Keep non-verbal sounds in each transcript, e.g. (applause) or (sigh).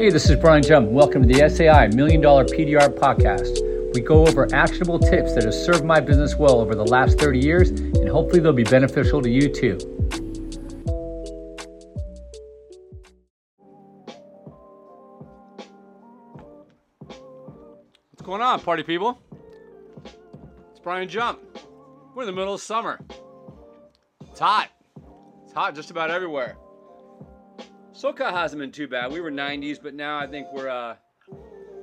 Hey, this is Brian Jump. Welcome to the SAI Million Dollar PDR Podcast. We go over actionable tips that have served my business well over the last 30 years, and hopefully they'll be beneficial to you too. What's going on, party people? It's Brian Jump. We're in the middle of summer. It's hot. It's hot just about everywhere. SoCal hasn't been too bad. We were 90s, but now I think we're. Uh,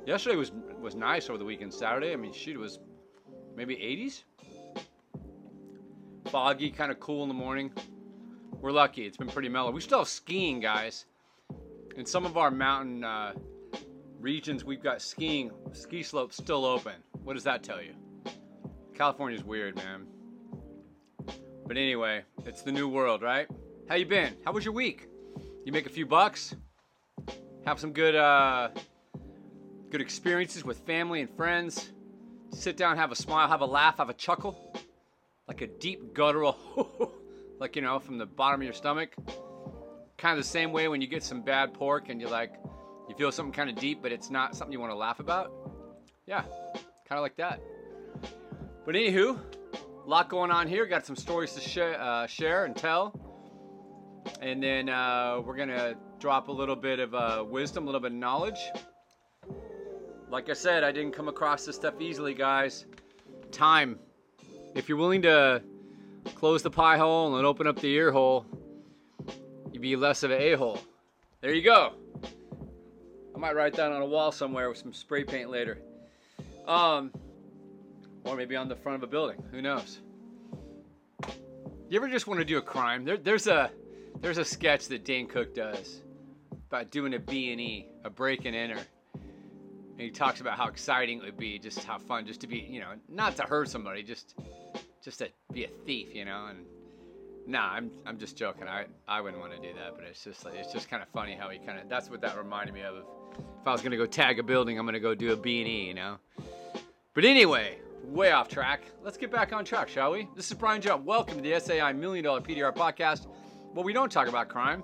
yesterday was was nice over the weekend. Saturday, I mean, shoot, it was maybe 80s. Foggy, kind of cool in the morning. We're lucky. It's been pretty mellow. We still have skiing, guys. In some of our mountain uh, regions, we've got skiing ski slopes still open. What does that tell you? California's weird, man. But anyway, it's the new world, right? How you been? How was your week? You make a few bucks, have some good uh, good experiences with family and friends. Sit down, have a smile, have a laugh, have a chuckle, like a deep guttural, (laughs) like you know, from the bottom of your stomach. Kind of the same way when you get some bad pork and you like, you feel something kind of deep, but it's not something you want to laugh about. Yeah, kind of like that. But anywho, a lot going on here. Got some stories to uh, share and tell and then uh, we're gonna drop a little bit of uh, wisdom, a little bit of knowledge. Like I said, I didn't come across this stuff easily, guys. Time. If you're willing to close the pie hole and open up the ear hole, you'd be less of an a-hole. There you go. I might write that on a wall somewhere with some spray paint later. Um, or maybe on the front of a building. Who knows? You ever just want to do a crime? There, there's a there's a sketch that Dane Cook does about doing a B&E, a break and enter. And he talks about how exciting it would be, just how fun, just to be, you know, not to hurt somebody, just just to be a thief, you know. And nah, I'm I'm just joking. I I wouldn't want to do that, but it's just like it's just kind of funny how he kind of that's what that reminded me of. If I was gonna go tag a building, I'm gonna go do a B&E, you know. But anyway, way off track. Let's get back on track, shall we? This is Brian Jump. Welcome to the SAI Million Dollar PDR Podcast. Well, we don't talk about crime.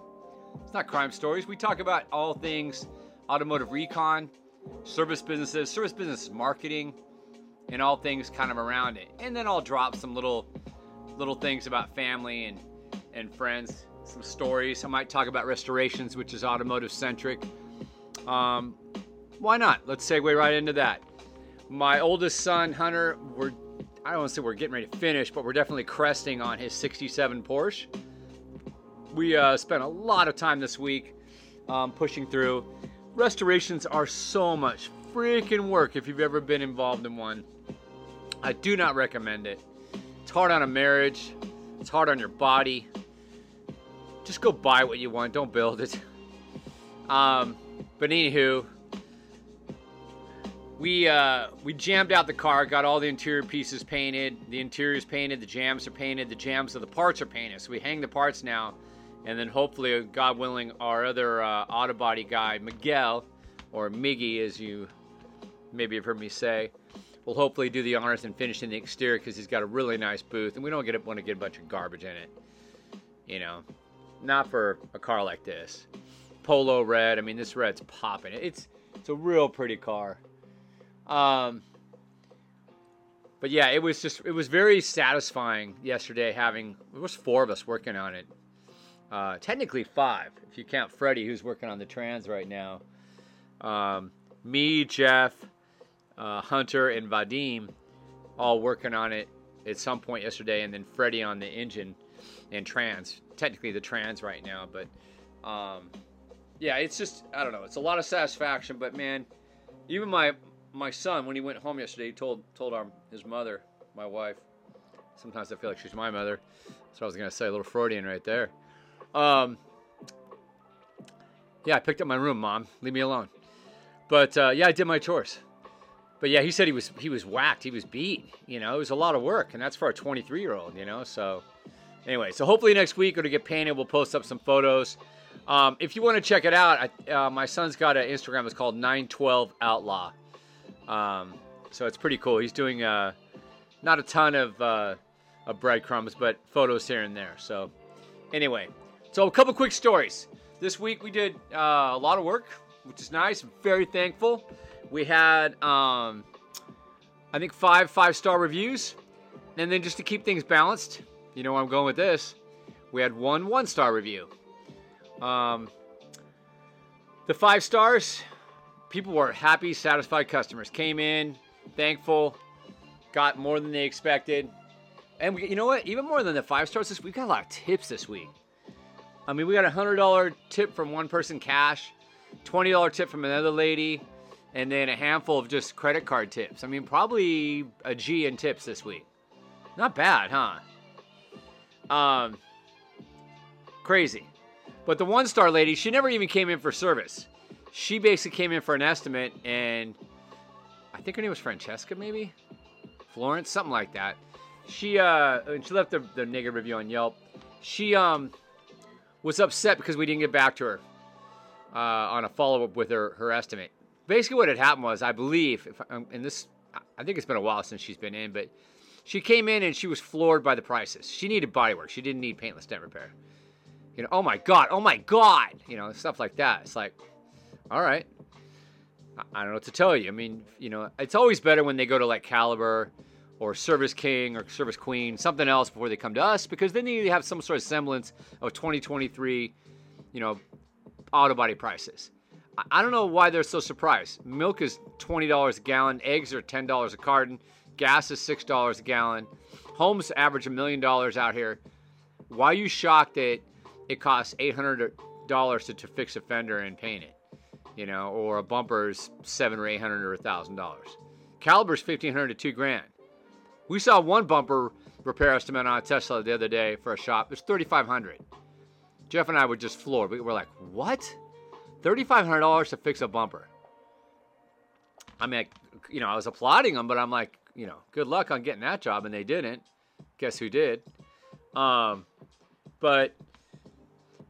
It's not crime stories. We talk about all things automotive recon, service businesses, service business marketing, and all things kind of around it. And then I'll drop some little little things about family and and friends, some stories. I might talk about restorations, which is automotive centric. Um, why not? Let's segue right into that. My oldest son, Hunter, we're I don't want to say we're getting ready to finish, but we're definitely cresting on his 67 Porsche we uh, spent a lot of time this week um, pushing through. Restorations are so much freaking work if you've ever been involved in one. I do not recommend it. It's hard on a marriage, it's hard on your body. Just go buy what you want, don't build it. Um, but anywho, we uh, we jammed out the car, got all the interior pieces painted. The interior's painted, the jambs are painted, the jambs of the parts are painted. So we hang the parts now and then hopefully, God willing, our other uh, auto body guy, Miguel, or Miggy, as you maybe have heard me say, will hopefully do the honors and finish in the exterior because he's got a really nice booth, and we don't get want to get a bunch of garbage in it. You know, not for a car like this. Polo red. I mean, this red's popping. It's it's a real pretty car. Um, but yeah, it was just it was very satisfying yesterday having there was four of us working on it uh, technically five, if you count Freddie, who's working on the trans right now. Um, me, Jeff, uh, Hunter, and Vadim all working on it at some point yesterday, and then Freddie on the engine and trans. Technically, the trans right now, but um, yeah, it's just I don't know. It's a lot of satisfaction, but man, even my my son when he went home yesterday, he told told our his mother, my wife. Sometimes I feel like she's my mother. What I was gonna say. A little Freudian right there. Um, yeah, I picked up my room, mom. Leave me alone. But uh, yeah, I did my chores. But yeah, he said he was he was whacked. He was beat. You know, it was a lot of work, and that's for a 23 year old. You know, so anyway, so hopefully next week it'll get painted. We'll post up some photos. Um, if you want to check it out, I, uh, my son's got an Instagram. It's called 912 Outlaw. Um, so it's pretty cool. He's doing uh, not a ton of, uh, of breadcrumbs, but photos here and there. So anyway, so, a couple quick stories. This week we did uh, a lot of work, which is nice. Very thankful. We had, um, I think, five five star reviews. And then just to keep things balanced, you know I'm going with this, we had one one star review. Um, the five stars, people were happy, satisfied customers. Came in, thankful, got more than they expected. And we, you know what? Even more than the five stars, this we got a lot of tips this week. I mean, we got a hundred dollar tip from one person cash, twenty dollar tip from another lady, and then a handful of just credit card tips. I mean, probably a G in tips this week. Not bad, huh? Um, crazy. But the one star lady, she never even came in for service. She basically came in for an estimate, and I think her name was Francesca, maybe Florence, something like that. She uh, she left the, the negative review on Yelp. She um was upset because we didn't get back to her uh, on a follow up with her her estimate. Basically, what had happened was, I believe, if, um, and this, I think it's been a while since she's been in, but she came in and she was floored by the prices. She needed bodywork. She didn't need paintless dent repair. You know, oh my god, oh my god, you know, stuff like that. It's like, all right, I don't know what to tell you. I mean, you know, it's always better when they go to like Caliber or Service King or Service Queen, something else before they come to us, because then they have some sort of semblance of 2023, you know, auto body prices. I don't know why they're so surprised. Milk is $20 a gallon, eggs are $10 a carton. Gas is six dollars a gallon. Homes average a million dollars out here. Why are you shocked that it costs eight hundred dollars to, to fix a fender and paint it? You know, or a bumper bumper's seven or eight hundred or a thousand dollars. Caliber's fifteen hundred to two grand. We saw one bumper repair estimate on a Tesla the other day for a shop. Thirty five hundred. Jeff and I were just floored. We were like, "What? Thirty five hundred dollars to fix a bumper?" I mean, you know, I was applauding them, but I'm like, you know, good luck on getting that job, and they didn't. Guess who did? Um, but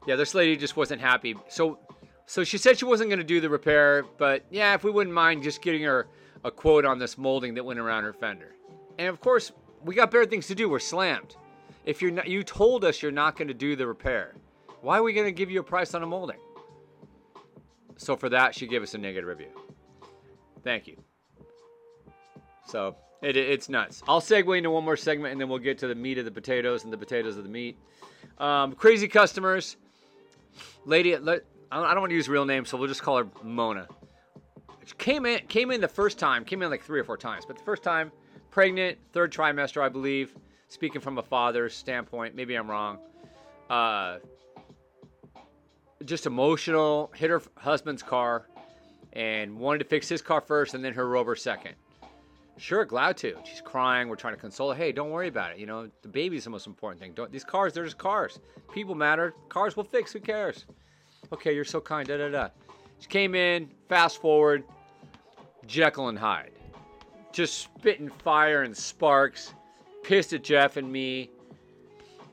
yeah, this lady just wasn't happy. So, so she said she wasn't going to do the repair, but yeah, if we wouldn't mind just getting her a quote on this molding that went around her fender. And of course, we got better things to do. We're slammed. If you're not, you told us you're not going to do the repair. Why are we going to give you a price on a molding? So for that, she gave us a negative review. Thank you. So it, it's nuts. I'll segue into one more segment and then we'll get to the meat of the potatoes and the potatoes of the meat. Um, crazy customers. Lady, let, I don't want to use real names, so we'll just call her Mona. She came in, came in the first time, came in like three or four times, but the first time, pregnant, third trimester, I believe. Speaking from a father's standpoint, maybe I'm wrong. Uh, just emotional, hit her husband's car, and wanted to fix his car first and then her rover second. Sure, glad to. She's crying. We're trying to console her. Hey, don't worry about it. You know, the baby's the most important thing. Don't these cars? They're just cars. People matter. Cars will fix. Who cares? Okay, you're so kind. Da da da. She came in. Fast forward. Jekyll and Hyde, just spitting fire and sparks. Pissed at Jeff and me,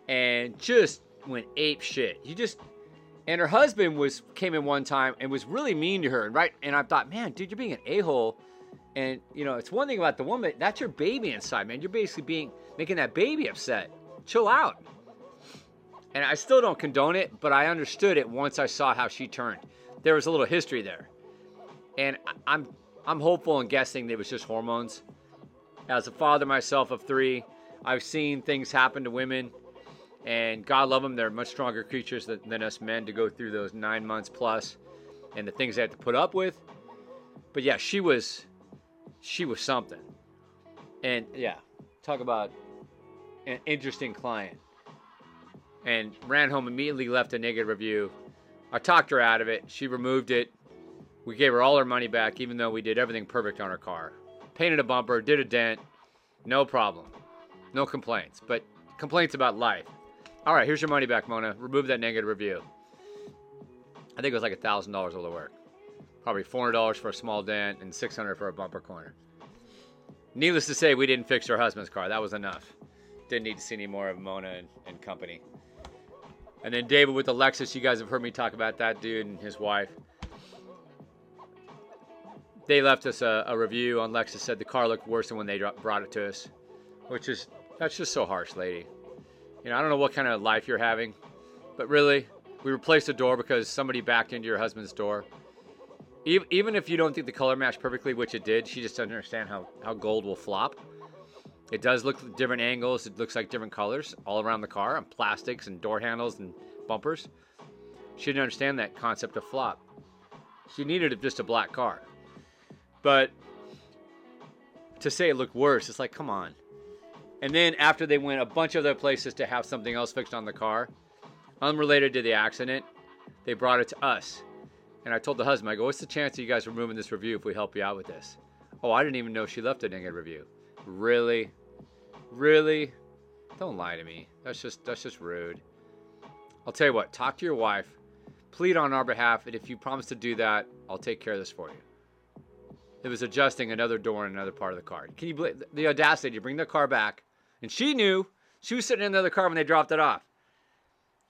and just went ape shit. You just and her husband was came in one time and was really mean to her. And right, and I thought, man, dude, you're being an a hole and you know, it's one thing about the woman, that's your baby inside, man. You're basically being making that baby upset. Chill out. And I still don't condone it, but I understood it once I saw how she turned. There was a little history there. And I'm I'm hopeful and guessing it was just hormones. As a father myself of 3, I've seen things happen to women and God love them, they're much stronger creatures than, than us men to go through those 9 months plus and the things they have to put up with. But yeah, she was she was something. And yeah, talk about an interesting client. And ran home immediately, left a negative review. I talked her out of it. She removed it. We gave her all her money back, even though we did everything perfect on her car. Painted a bumper, did a dent, no problem. No complaints, but complaints about life. All right, here's your money back, Mona. Remove that negative review. I think it was like a $1,000 worth of work. Probably $400 for a small dent and 600 for a bumper corner. Needless to say, we didn't fix her husband's car. That was enough. Didn't need to see any more of Mona and, and company. And then David with the Lexus. You guys have heard me talk about that dude and his wife. They left us a, a review on Lexus. Said the car looked worse than when they brought it to us, which is that's just so harsh, lady. You know, I don't know what kind of life you're having, but really, we replaced the door because somebody backed into your husband's door even, even if you don't think the color matched perfectly, which it did, she just doesn't understand how, how gold will flop. It does look different angles. It looks like different colors all around the car and plastics and door handles and bumpers. She didn't understand that concept of flop. She needed just a black car. But to say it looked worse, it's like, come on. And then after they went a bunch of other places to have something else fixed on the car, unrelated to the accident, they brought it to us. And I told the husband, I go, what's the chance of you guys are removing this review if we help you out with this? Oh, I didn't even know she left a negative review. Really? Really? Don't lie to me. That's just that's just rude. I'll tell you what, talk to your wife, plead on our behalf, and if you promise to do that, I'll take care of this for you. It was adjusting another door in another part of the car. Can you believe the audacity to bring the car back? And she knew she was sitting in the other car when they dropped it off.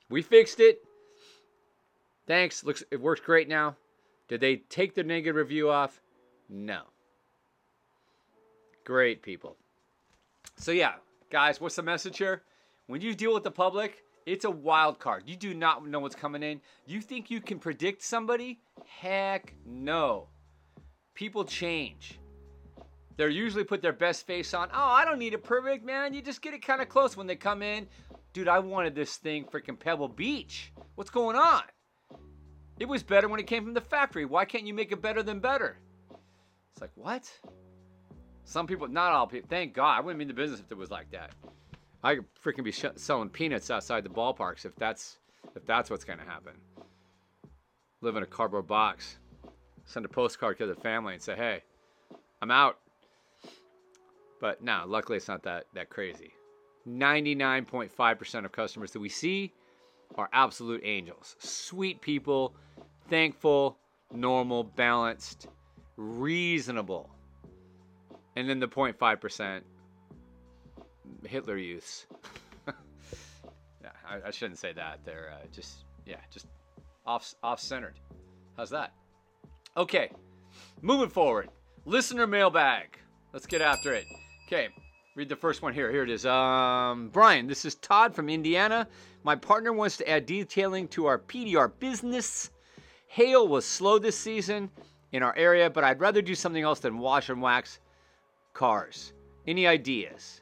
We fixed it. Thanks. Looks it works great now. Did they take the negative review off? No. Great people. So yeah, guys, what's the message here? When you deal with the public, it's a wild card. You do not know what's coming in. You think you can predict somebody? Heck no. People change. They're usually put their best face on. Oh, I don't need it perfect, man. You just get it kind of close when they come in. Dude, I wanted this thing freaking Pebble Beach. What's going on? It was better when it came from the factory. Why can't you make it better than better? It's like, what? Some people, not all people, thank God. I wouldn't be in the business if it was like that. I could freaking be sh- selling peanuts outside the ballparks if that's if that's what's going to happen. Live in a cardboard box, send a postcard to the family and say, "Hey, I'm out." But no, luckily it's not that that crazy. 99.5% of customers that we see are absolute angels. Sweet people, thankful, normal, balanced, reasonable. And then the 0.5% Hitler youths. (laughs) yeah, I, I, shouldn't say that. They're uh, just yeah, just off off centered. How's that? Okay, moving forward. Listener mailbag. Let's get after it. Okay, read the first one here. Here it is. Um, Brian, this is Todd from Indiana. My partner wants to add detailing to our PDR business. Hail was slow this season in our area, but I'd rather do something else than wash and wax cars. Any ideas?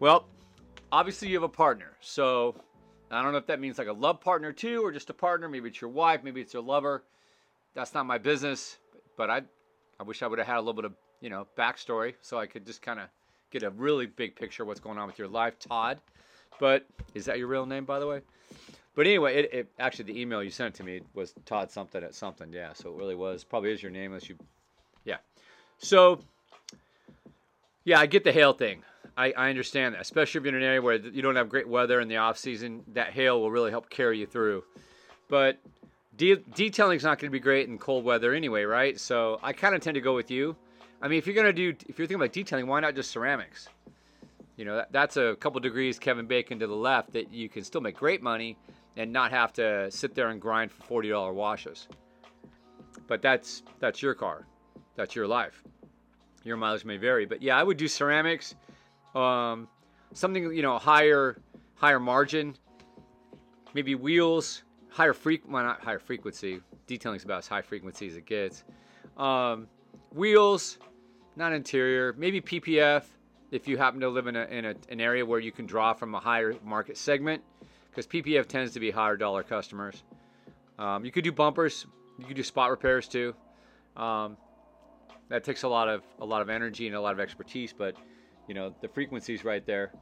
Well, obviously you have a partner. So I don't know if that means like a love partner too, or just a partner. Maybe it's your wife, maybe it's your lover. That's not my business. But I, I wish I would have had a little bit of you know backstory so I could just kind of get a really big picture of what's going on with your life, Todd. But is that your real name, by the way? But anyway, it, it actually the email you sent to me was Todd something at something. Yeah, so it really was probably is your name unless you, yeah. So yeah, I get the hail thing. I, I understand that, especially if you're in an area where you don't have great weather in the off season. That hail will really help carry you through. But de- detailing is not going to be great in cold weather anyway, right? So I kind of tend to go with you. I mean, if you're going to do, if you're thinking about detailing, why not just ceramics? You know, that, that's a couple degrees Kevin Bacon to the left that you can still make great money and not have to sit there and grind for forty dollar washes. But that's that's your car, that's your life. Your mileage may vary, but yeah, I would do ceramics um, something you know higher higher margin, maybe wheels, higher freq well not higher frequency. Detailing is about as high frequency as it gets. Um, wheels, not interior, maybe PPF if you happen to live in, a, in a, an area where you can draw from a higher market segment, because PPF tends to be higher dollar customers. Um, you could do bumpers, you could do spot repairs too. Um, that takes a lot of a lot of energy and a lot of expertise, but you know the frequency's right there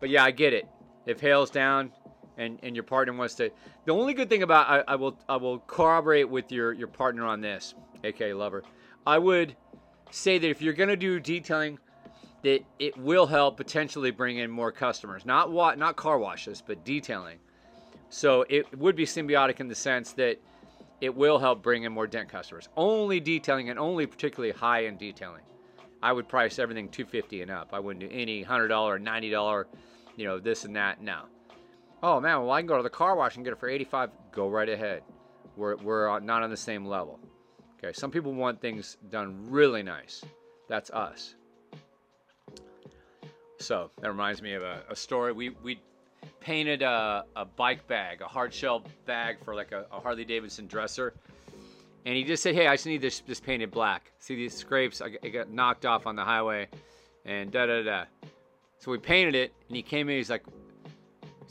but yeah i get it if hail's down and and your partner wants to the only good thing about i, I will i will corroborate with your your partner on this aka lover i would say that if you're going to do detailing that it will help potentially bring in more customers not what not car washes but detailing so it would be symbiotic in the sense that it will help bring in more dent customers only detailing and only particularly high end detailing I would price everything 250 and up. I wouldn't do any $100 or $90, you know, this and that. No. Oh man, well I can go to the car wash and get it for 85. Go right ahead. We're we're uh, not on the same level. Okay, some people want things done really nice. That's us. So that reminds me of a, a story. We we painted a, a bike bag, a hard shell bag for like a, a Harley Davidson dresser, and he just said, "Hey, I just need this this painted black. See these scrapes? I, got knocked off on the highway, and da da da." So we painted it, and he came in. He's like,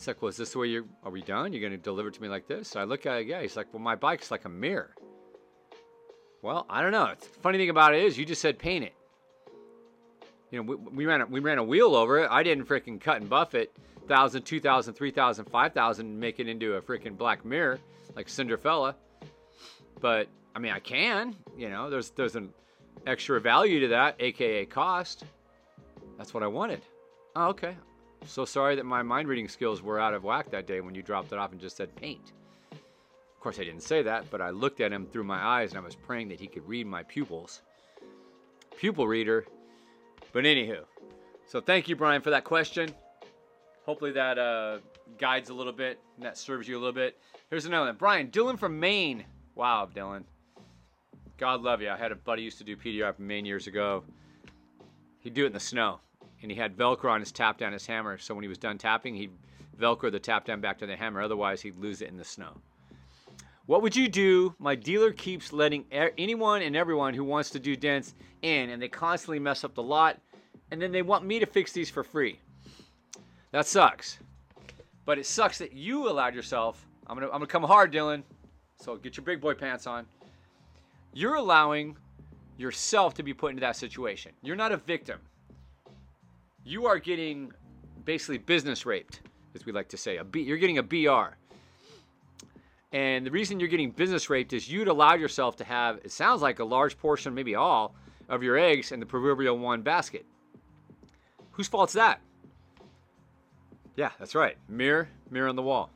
"He's like, well, is this the way you are we done? You're gonna deliver it to me like this?" So I look at it, yeah. He's like, "Well, my bike's like a mirror." Well, I don't know. The funny thing about it is, you just said paint it. You know, we, we ran a, we ran a wheel over it. I didn't freaking cut and buff it, thousand, two thousand, three thousand, five thousand, make it into a freaking black mirror like Cinderella. But I mean, I can. You know, there's there's an extra value to that, aka cost. That's what I wanted. Oh, okay. So sorry that my mind reading skills were out of whack that day when you dropped it off and just said paint. Of course, I didn't say that, but I looked at him through my eyes and I was praying that he could read my pupils. Pupil reader. But anywho, so thank you, Brian, for that question. Hopefully that uh, guides a little bit and that serves you a little bit. Here's another one. Brian, Dylan from Maine. Wow, Dylan. God love you. I had a buddy used to do PDR from Maine years ago. He'd do it in the snow, and he had Velcro on his tap down his hammer. So when he was done tapping, he'd Velcro the tap down back to the hammer. Otherwise, he'd lose it in the snow. What would you do? My dealer keeps letting anyone and everyone who wants to do dents in, and they constantly mess up the lot, and then they want me to fix these for free. That sucks. But it sucks that you allowed yourself. I'm gonna I'm gonna come hard, Dylan. So get your big boy pants on you're allowing yourself to be put into that situation. You're not a victim. You are getting basically business raped, as we like to say. A B, you're getting a BR. And the reason you're getting business raped is you'd allow yourself to have, it sounds like a large portion, maybe all, of your eggs in the proverbial one basket. Whose fault's that? Yeah, that's right. Mirror, mirror on the wall.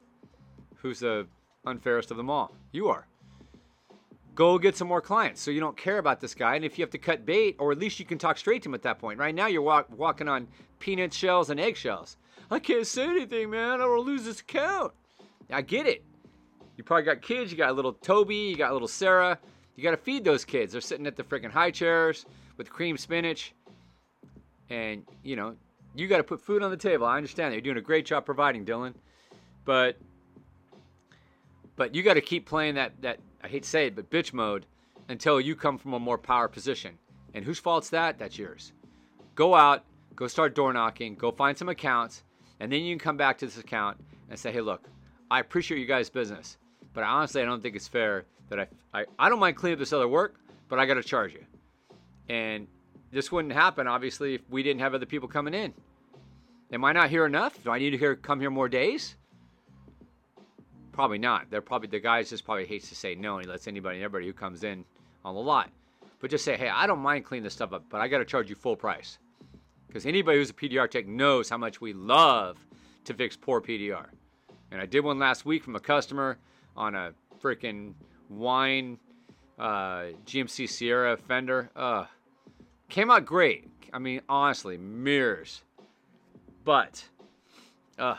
Who's the unfairest of them all? You are go get some more clients so you don't care about this guy. And if you have to cut bait, or at least you can talk straight to him at that point. Right now, you're walk, walking on peanut shells and eggshells. I can't say anything, man. I will lose this account. I get it. You probably got kids. You got little Toby. You got little Sarah. You got to feed those kids. They're sitting at the freaking high chairs with cream spinach. And, you know, you got to put food on the table. I understand that. You're doing a great job providing, Dylan. But but you got to keep playing that that I hate to say it, but bitch mode until you come from a more power position. And whose fault's that? That's yours. Go out, go start door knocking, go find some accounts, and then you can come back to this account and say, hey, look, I appreciate you guys' business, but honestly, I don't think it's fair that I, I, I don't mind cleaning up this other work, but I got to charge you. And this wouldn't happen, obviously, if we didn't have other people coming in. Am I not here enough? Do I need to hear, come here more days? Probably not. They're probably the guys just probably hates to say no and he lets anybody and everybody who comes in on the lot. But just say, hey, I don't mind cleaning this stuff up, but I got to charge you full price. Because anybody who's a PDR tech knows how much we love to fix poor PDR. And I did one last week from a customer on a freaking wine uh, GMC Sierra fender. Uh, came out great. I mean, honestly, mirrors. But, uh,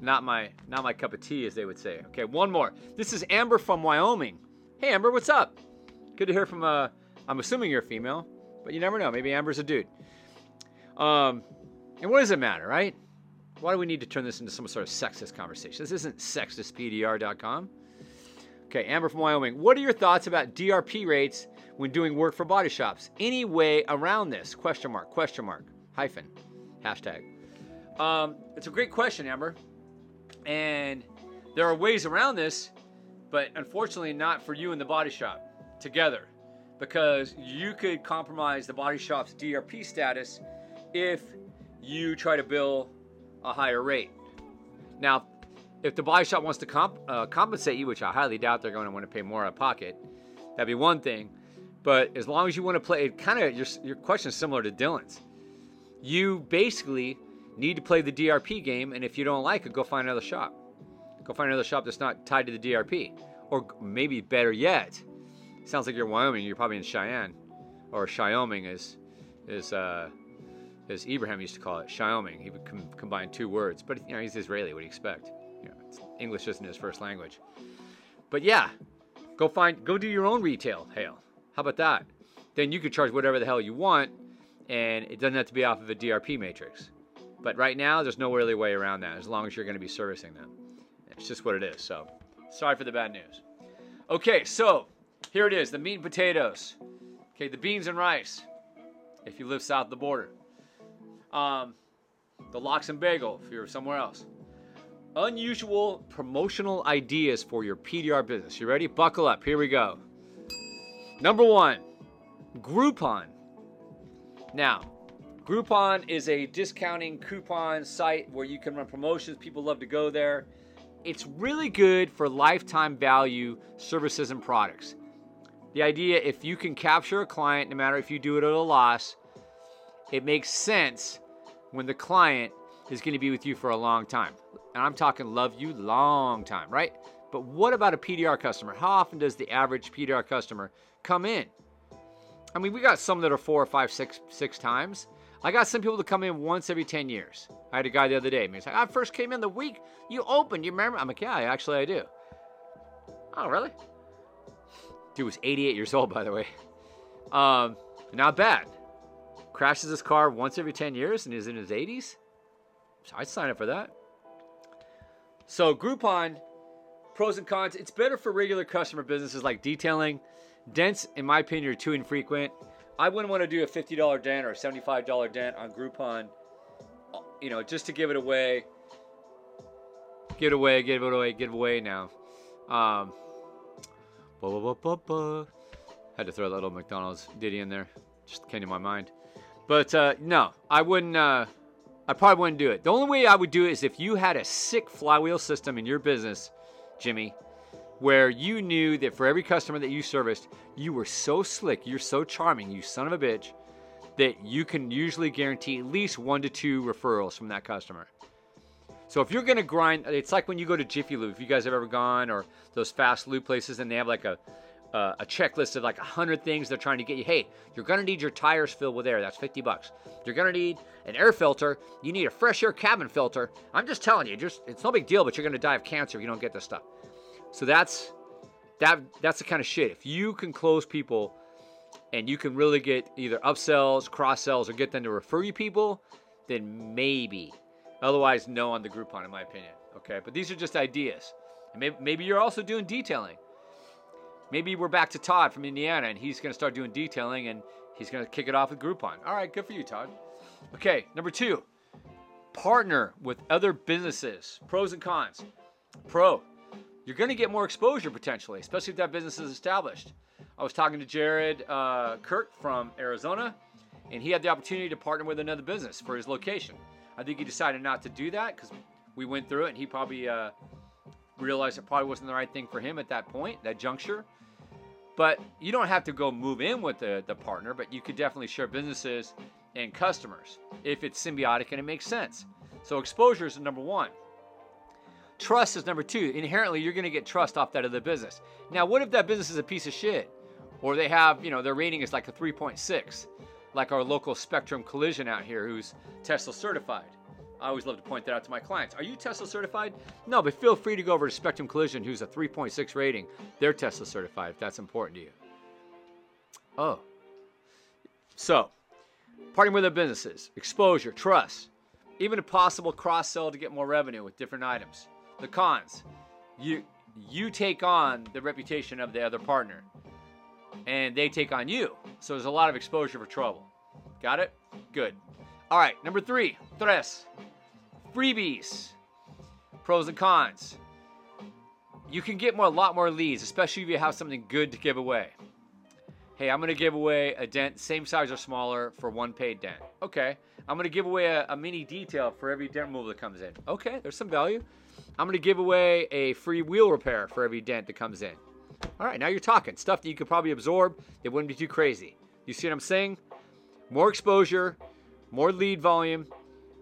not my not my cup of tea, as they would say. Okay, one more. This is Amber from Wyoming. Hey, Amber, what's up? Good to hear from. Uh, I'm assuming you're a female, but you never know. Maybe Amber's a dude. Um, and what does it matter, right? Why do we need to turn this into some sort of sexist conversation? This isn't sexistpdr.com. Okay, Amber from Wyoming. What are your thoughts about DRP rates when doing work for body shops? Any way around this? Question mark, question mark, hyphen, hashtag. Um, it's a great question, Amber. And there are ways around this, but unfortunately not for you and the body shop together because you could compromise the body shop's DRP status if you try to bill a higher rate. Now, if the body shop wants to comp, uh, compensate you, which I highly doubt they're going to want to pay more out of pocket, that'd be one thing. But as long as you want to play, kind of your, your question is similar to Dylan's. You basically need to play the DRP game, and if you don't like it, go find another shop. Go find another shop that's not tied to the DRP. Or maybe better yet, sounds like you're Wyoming, you're probably in Cheyenne, or Wyoming is, is uh, as Ibrahim used to call it, Wyoming. He would com- combine two words, but you know he's Israeli. What do you expect? You know, English isn't his first language. But yeah, go find, go do your own retail hail, How about that? Then you could charge whatever the hell you want, and it doesn't have to be off of a DRP matrix. But right now, there's no really way around that as long as you're going to be servicing them. It's just what it is. So, sorry for the bad news. Okay, so Here it is, the meat and potatoes. Okay, the beans and rice. If you live south of the border. Um, the lox and bagel if you're somewhere else. Unusual promotional ideas for your PDR business. You ready? Buckle up. Here we go. Number one, Groupon. Now, Groupon is a discounting coupon site where you can run promotions. People love to go there. It's really good for lifetime value services and products. The idea if you can capture a client, no matter if you do it at a loss, it makes sense when the client is going to be with you for a long time. And I'm talking love you long time, right? But what about a PDR customer? How often does the average PDR customer come in? I mean, we got some that are four or five, six, six times. I got some people to come in once every 10 years. I had a guy the other day. He's like, I first came in the week you opened. You remember? I'm like, yeah, actually I do. Oh, really? Dude was 88 years old, by the way. Um, not bad. Crashes his car once every 10 years and is in his 80s. So I'd sign up for that. So Groupon, pros and cons. It's better for regular customer businesses like detailing. Dents, in my opinion, are too infrequent. I wouldn't want to do a $50 dent or a $75 dent on Groupon, you know, just to give it away. Give it away, give it away, give it away now. Um, Had to throw that little McDonald's ditty in there. Just came to my mind. But uh, no, I wouldn't. Uh, I probably wouldn't do it. The only way I would do it is if you had a sick flywheel system in your business, Jimmy, where you knew that for every customer that you serviced, you were so slick, you're so charming, you son of a bitch, that you can usually guarantee at least one to two referrals from that customer. So if you're gonna grind, it's like when you go to Jiffy Lube. If you guys have ever gone, or those fast lube places, and they have like a uh, a checklist of like a hundred things they're trying to get you. Hey, you're gonna need your tires filled with air. That's 50 bucks. You're gonna need an air filter. You need a fresh air cabin filter. I'm just telling you, just it's no big deal, but you're gonna die of cancer if you don't get this stuff. So that's that that's the kind of shit. If you can close people and you can really get either upsells, cross sells, or get them to refer you people, then maybe. Otherwise, no on the Groupon, in my opinion. Okay, but these are just ideas. And maybe, maybe you're also doing detailing. Maybe we're back to Todd from Indiana and he's going to start doing detailing and he's going to kick it off with Groupon. All right, good for you, Todd. Okay, number two, partner with other businesses. Pros and cons. Pro, you're going to get more exposure potentially, especially if that business is established. I was talking to Jared uh, Kirk from Arizona, and he had the opportunity to partner with another business for his location. I think he decided not to do that because we went through it, and he probably uh, realized it probably wasn't the right thing for him at that point, that juncture. But you don't have to go move in with the, the partner, but you could definitely share businesses and customers if it's symbiotic and it makes sense. So exposure is number one. Trust is number two. Inherently, you're going to get trust off that other business. Now, what if that business is a piece of shit? Or they have, you know, their rating is like a 3.6, like our local Spectrum Collision out here, who's Tesla certified. I always love to point that out to my clients. Are you Tesla certified? No, but feel free to go over to Spectrum Collision, who's a 3.6 rating. They're Tesla certified if that's important to you. Oh. So, partnering with their businesses, exposure, trust, even a possible cross sell to get more revenue with different items. The cons, you you take on the reputation of the other partner, and they take on you. So there's a lot of exposure for trouble. Got it? Good. All right, number three, tres, freebies, pros and cons. You can get more, a lot more leads, especially if you have something good to give away. Hey, I'm to give away a dent, same size or smaller, for one paid dent. Okay. I'm to give away a, a mini detail for every dent removal that comes in. Okay, there's some value. I'm going to give away a free wheel repair for every dent that comes in. All right, now you're talking. Stuff that you could probably absorb. It wouldn't be too crazy. You see what I'm saying? More exposure, more lead volume,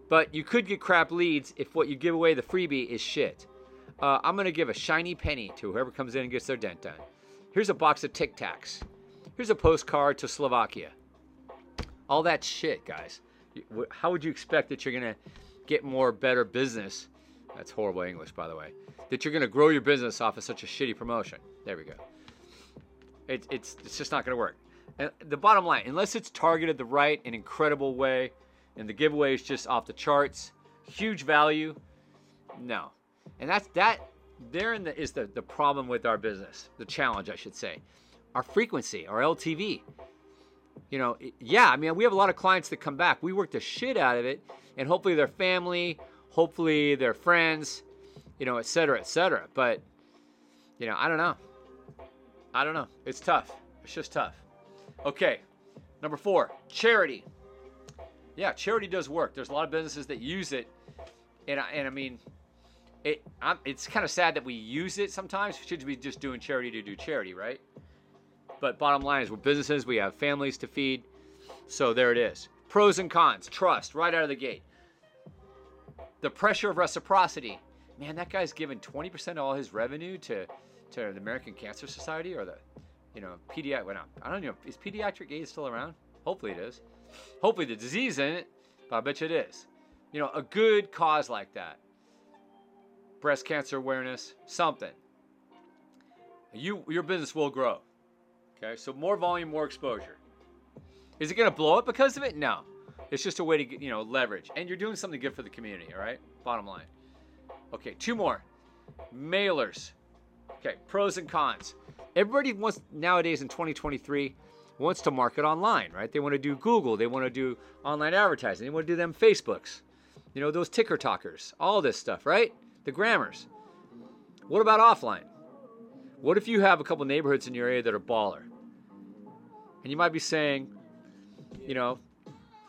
but you could get crap leads if what you give away the freebie is shit. Uh, I'm going to give a shiny penny to whoever comes in and gets their dent done. Here's a box of Tic Tacs. Here's a postcard to Slovakia. All that shit, guys. How would you expect that you're going to get more better business? That's horrible English, by the way. That you're going to grow your business off of such a shitty promotion. There we go. It, it's, it's just not going to work. And the bottom line, unless it's targeted the right and incredible way, and the giveaway is just off the charts, huge value, no. And that's that. Therein the, is the, the problem with our business, the challenge, I should say. our frequency, our LTV. You know, yeah, I mean, we have a lot of clients that come back. We work the shit out of it, and hopefully their family, hopefully they're friends, you know, et cetera, et cetera. But, you know, I don't know. I don't know. It's tough. It's just tough. Okay, number four, charity. Yeah, charity does work. There's a lot of businesses that use it, and I, and I mean, it. I'm, it's kind of sad that we use it sometimes. We should be just doing charity to do charity, right? But bottom line is, we're businesses. We have families to feed. So there it is. Pros and cons. Trust right out of the gate. The pressure of reciprocity. Man, that guy's giving 20% of all his revenue to to the American Cancer Society or the, you know, pediatric. Well, I don't know. Is pediatric AIDS still around? Hopefully it is. Hopefully the disease in it, but I bet you it is. You know, a good cause like that. Breast cancer awareness, something. You your business will grow. Okay, so more volume, more exposure. Is it going to blow up because of it? No. It's just a way to get, you know, leverage. And you're doing something good for the community, all right? Bottom line. Okay, two more. Mailers. Okay, pros and cons. Everybody wants nowadays in 2023 wants to market online, right? They want to do Google, they want to do online advertising, they want to do them Facebooks. You know, those ticker talkers, all this stuff, right? The grammars. What about offline? What if you have a couple neighborhoods in your area that are baller? And you might be saying, you know,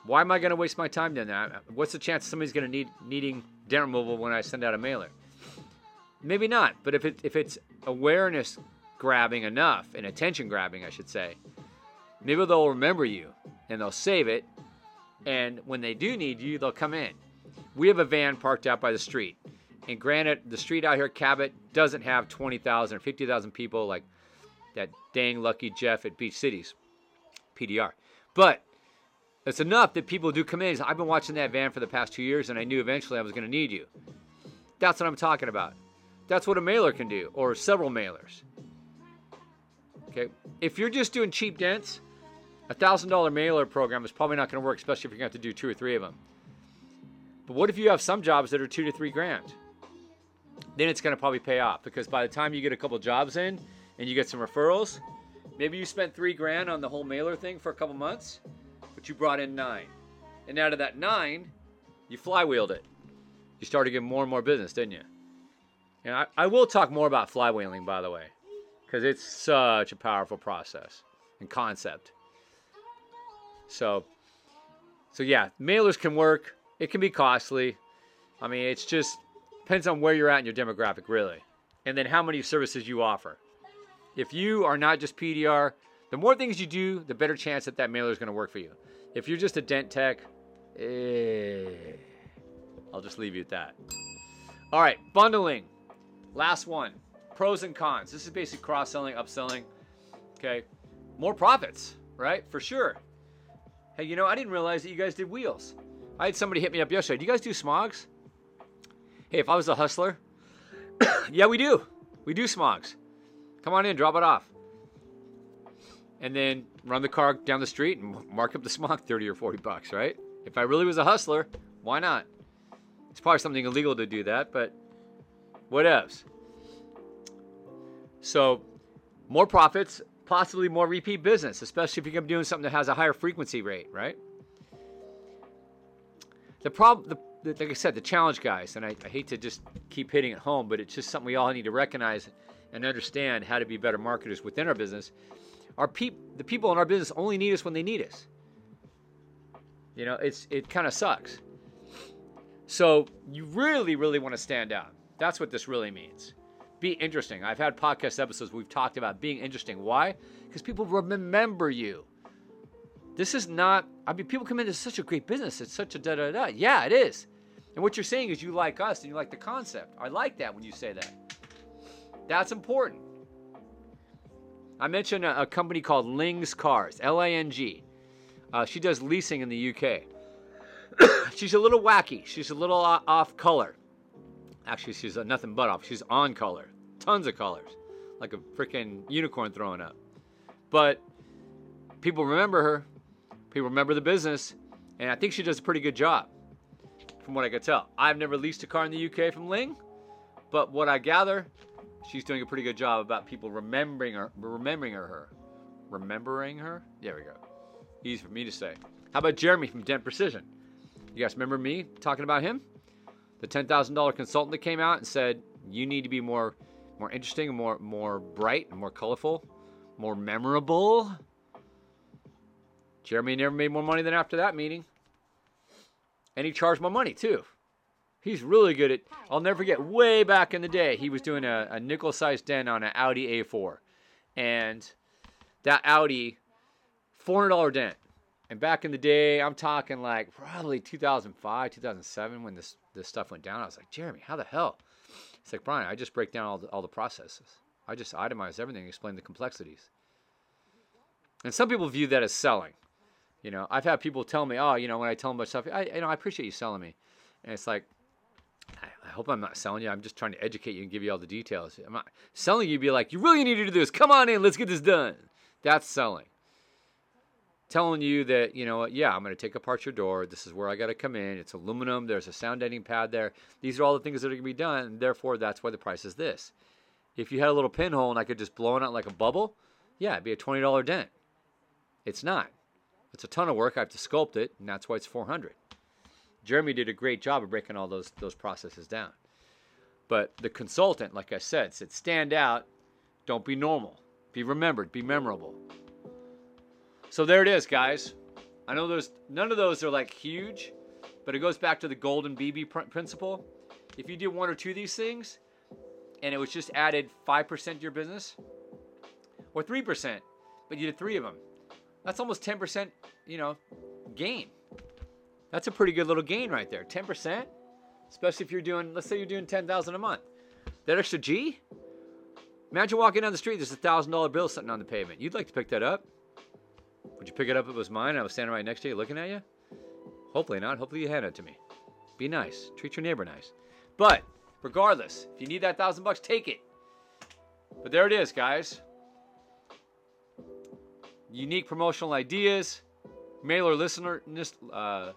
why am I going to waste my time doing that? What's the chance somebody's going to need needing dent removal when I send out a mailer? Maybe not, but if it if it's awareness grabbing enough and attention grabbing, I should say, maybe they'll remember you and they'll save it. And when they do need you, they'll come in. We have a van parked out by the street. And granted, the street out here, Cabot, doesn't have 20,000 or 50,000 people like that dang lucky Jeff at Beach Cities, PDR. But it's enough that people do come in. I've been watching that van for the past two years, and I knew eventually I was going to need you. That's what I'm talking about. That's what a mailer can do, or several mailers. Okay, if you're just doing cheap dents, a thousand dollar mailer program is probably not going to work, especially if you're going to have to do two or three of them. But what if you have some jobs that are two to three grand? Then it's going to probably pay off because by the time you get a couple jobs in and you get some referrals, maybe you spent three grand on the whole mailer thing for a couple months, but you brought in nine. And out of that nine, you flywheeled it. You started getting more and more business, didn't you? And I, I will talk more about flywheeling, by the way, because it's such a powerful process and concept. So, so yeah, mailers can work. It can be costly. I mean, it's just depends on where you're at in your demographic, really, and then how many services you offer. If you are not just PDR, the more things you do, the better chance that that mailer is going to work for you. If you're just a dent tech, eh, I'll just leave you at that. All right, bundling. Last one. Pros and cons. This is basically cross selling, upselling. Okay. More profits, right? For sure. Hey, you know, I didn't realize that you guys did wheels. I had somebody hit me up yesterday. Do you guys do smogs? Hey, if I was a hustler, (coughs) yeah, we do. We do smogs. Come on in, drop it off. And then run the car down the street and mark up the smog (laughs) 30 or 40 bucks, right? If I really was a hustler, why not? It's probably something illegal to do that, but what else? So, more profits, possibly more repeat business, especially if you're doing something that has a higher frequency rate, right? The problem, the, like I said, the challenge, guys, and I, I hate to just keep hitting it home, but it's just something we all need to recognize and understand how to be better marketers within our business. Our peop, the people in our business only need us when they need us. You know, it's it kind of sucks. So you really, really want to stand out. That's what this really means. Be interesting. I've had podcast episodes we've talked about being interesting. Why? Because people remember you. This is not, I mean, people come into such a great business. It's such a da da da. Yeah, it is. And what you're saying is you like us and you like the concept. I like that when you say that. That's important. I mentioned a, a company called Ling's Cars, L A N G. Uh, she does leasing in the UK. (coughs) she's a little wacky. She's a little off color. Actually, she's nothing but off. She's on color. Tons of colors. Like a freaking unicorn throwing up. But people remember her. People remember the business. And I think she does a pretty good job, from what I could tell. I've never leased a car in the UK from Ling, but what I gather, she's doing a pretty good job about people remembering her, remembering her. her, remembering her. There we go. Easy for me to say. How about Jeremy from Dent Precision? You guys remember me talking about him? The $10,000 consultant that came out and said, you need to be more more interesting, more more bright, more colorful, more memorable. Jeremy never made more money than after that meeting. And he charged more money too. He's really good at. I'll never forget. Way back in the day, he was doing a, a nickel-sized dent on an Audi A4, and that Audi, four hundred dollar dent. And back in the day, I'm talking like probably 2005, 2007, when this this stuff went down. I was like, Jeremy, how the hell? It's like Brian, I just break down all the, all the processes. I just itemize everything, explain the complexities. And some people view that as selling. You know, I've had people tell me, oh, you know, when I tell them about stuff, I, you know, I appreciate you selling me. And it's like, hope I'm not selling you. I'm just trying to educate you and give you all the details. I'm not selling you. Be like, you really need to do this. Come on in. Let's get this done. That's selling. Telling you that, you know, yeah, I'm going to take apart your door. This is where I got to come in. It's aluminum. There's a sound deadening pad there. These are all the things that are going to be done. And therefore, that's why the price is this. If you had a little pinhole and I could just blow it out like a bubble, yeah, it'd be a $20 dent. It's not. It's a ton of work. I have to sculpt it, and that's why it's 400. Jeremy did a great job of breaking all those those processes down. But the consultant, like I said, said stand out, don't be normal. Be remembered, be memorable. So there it is, guys. I know there's none of those are like huge, but it goes back to the golden BB pr- principle. If you did one or two of these things and it was just added 5% to your business or 3%, but you did 3 of them. That's almost 10%, you know, gain. That's a pretty good little gain right there. 10%, especially if you're doing, let's say you're doing 10,000 a month. That extra G, imagine walking down the street, there's a $1,000 bill sitting on the pavement. You'd like to pick that up. Would you pick it up if it was mine I was standing right next to you looking at you? Hopefully not. Hopefully you hand it to me. Be nice. Treat your neighbor nice. But regardless, if you need that thousand bucks, take it. But there it is, guys. Unique promotional ideas, mailer listener, uh,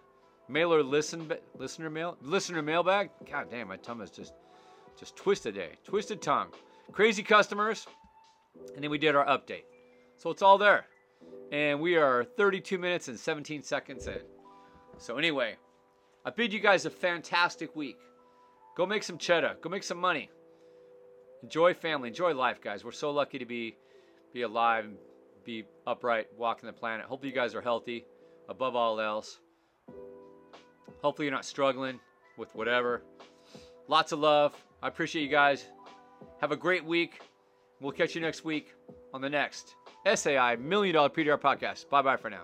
mailer listen listener mail listener mailbag. God damn, my tongue is just just twisted today. Twisted tongue. Crazy customers. And then we did our update. So it's all there. And we are 32 minutes and 17 seconds in. So anyway, I bid you guys a fantastic week. Go make some cheddar. Go make some money. Enjoy family. Enjoy life, guys. We're so lucky to be be alive and be upright, walking the planet. Hope you guys are healthy above all else. Hopefully, you're not struggling with whatever. Lots of love. I appreciate you guys. Have a great week. We'll catch you next week on the next SAI Million Dollar PDR podcast. Bye bye for now.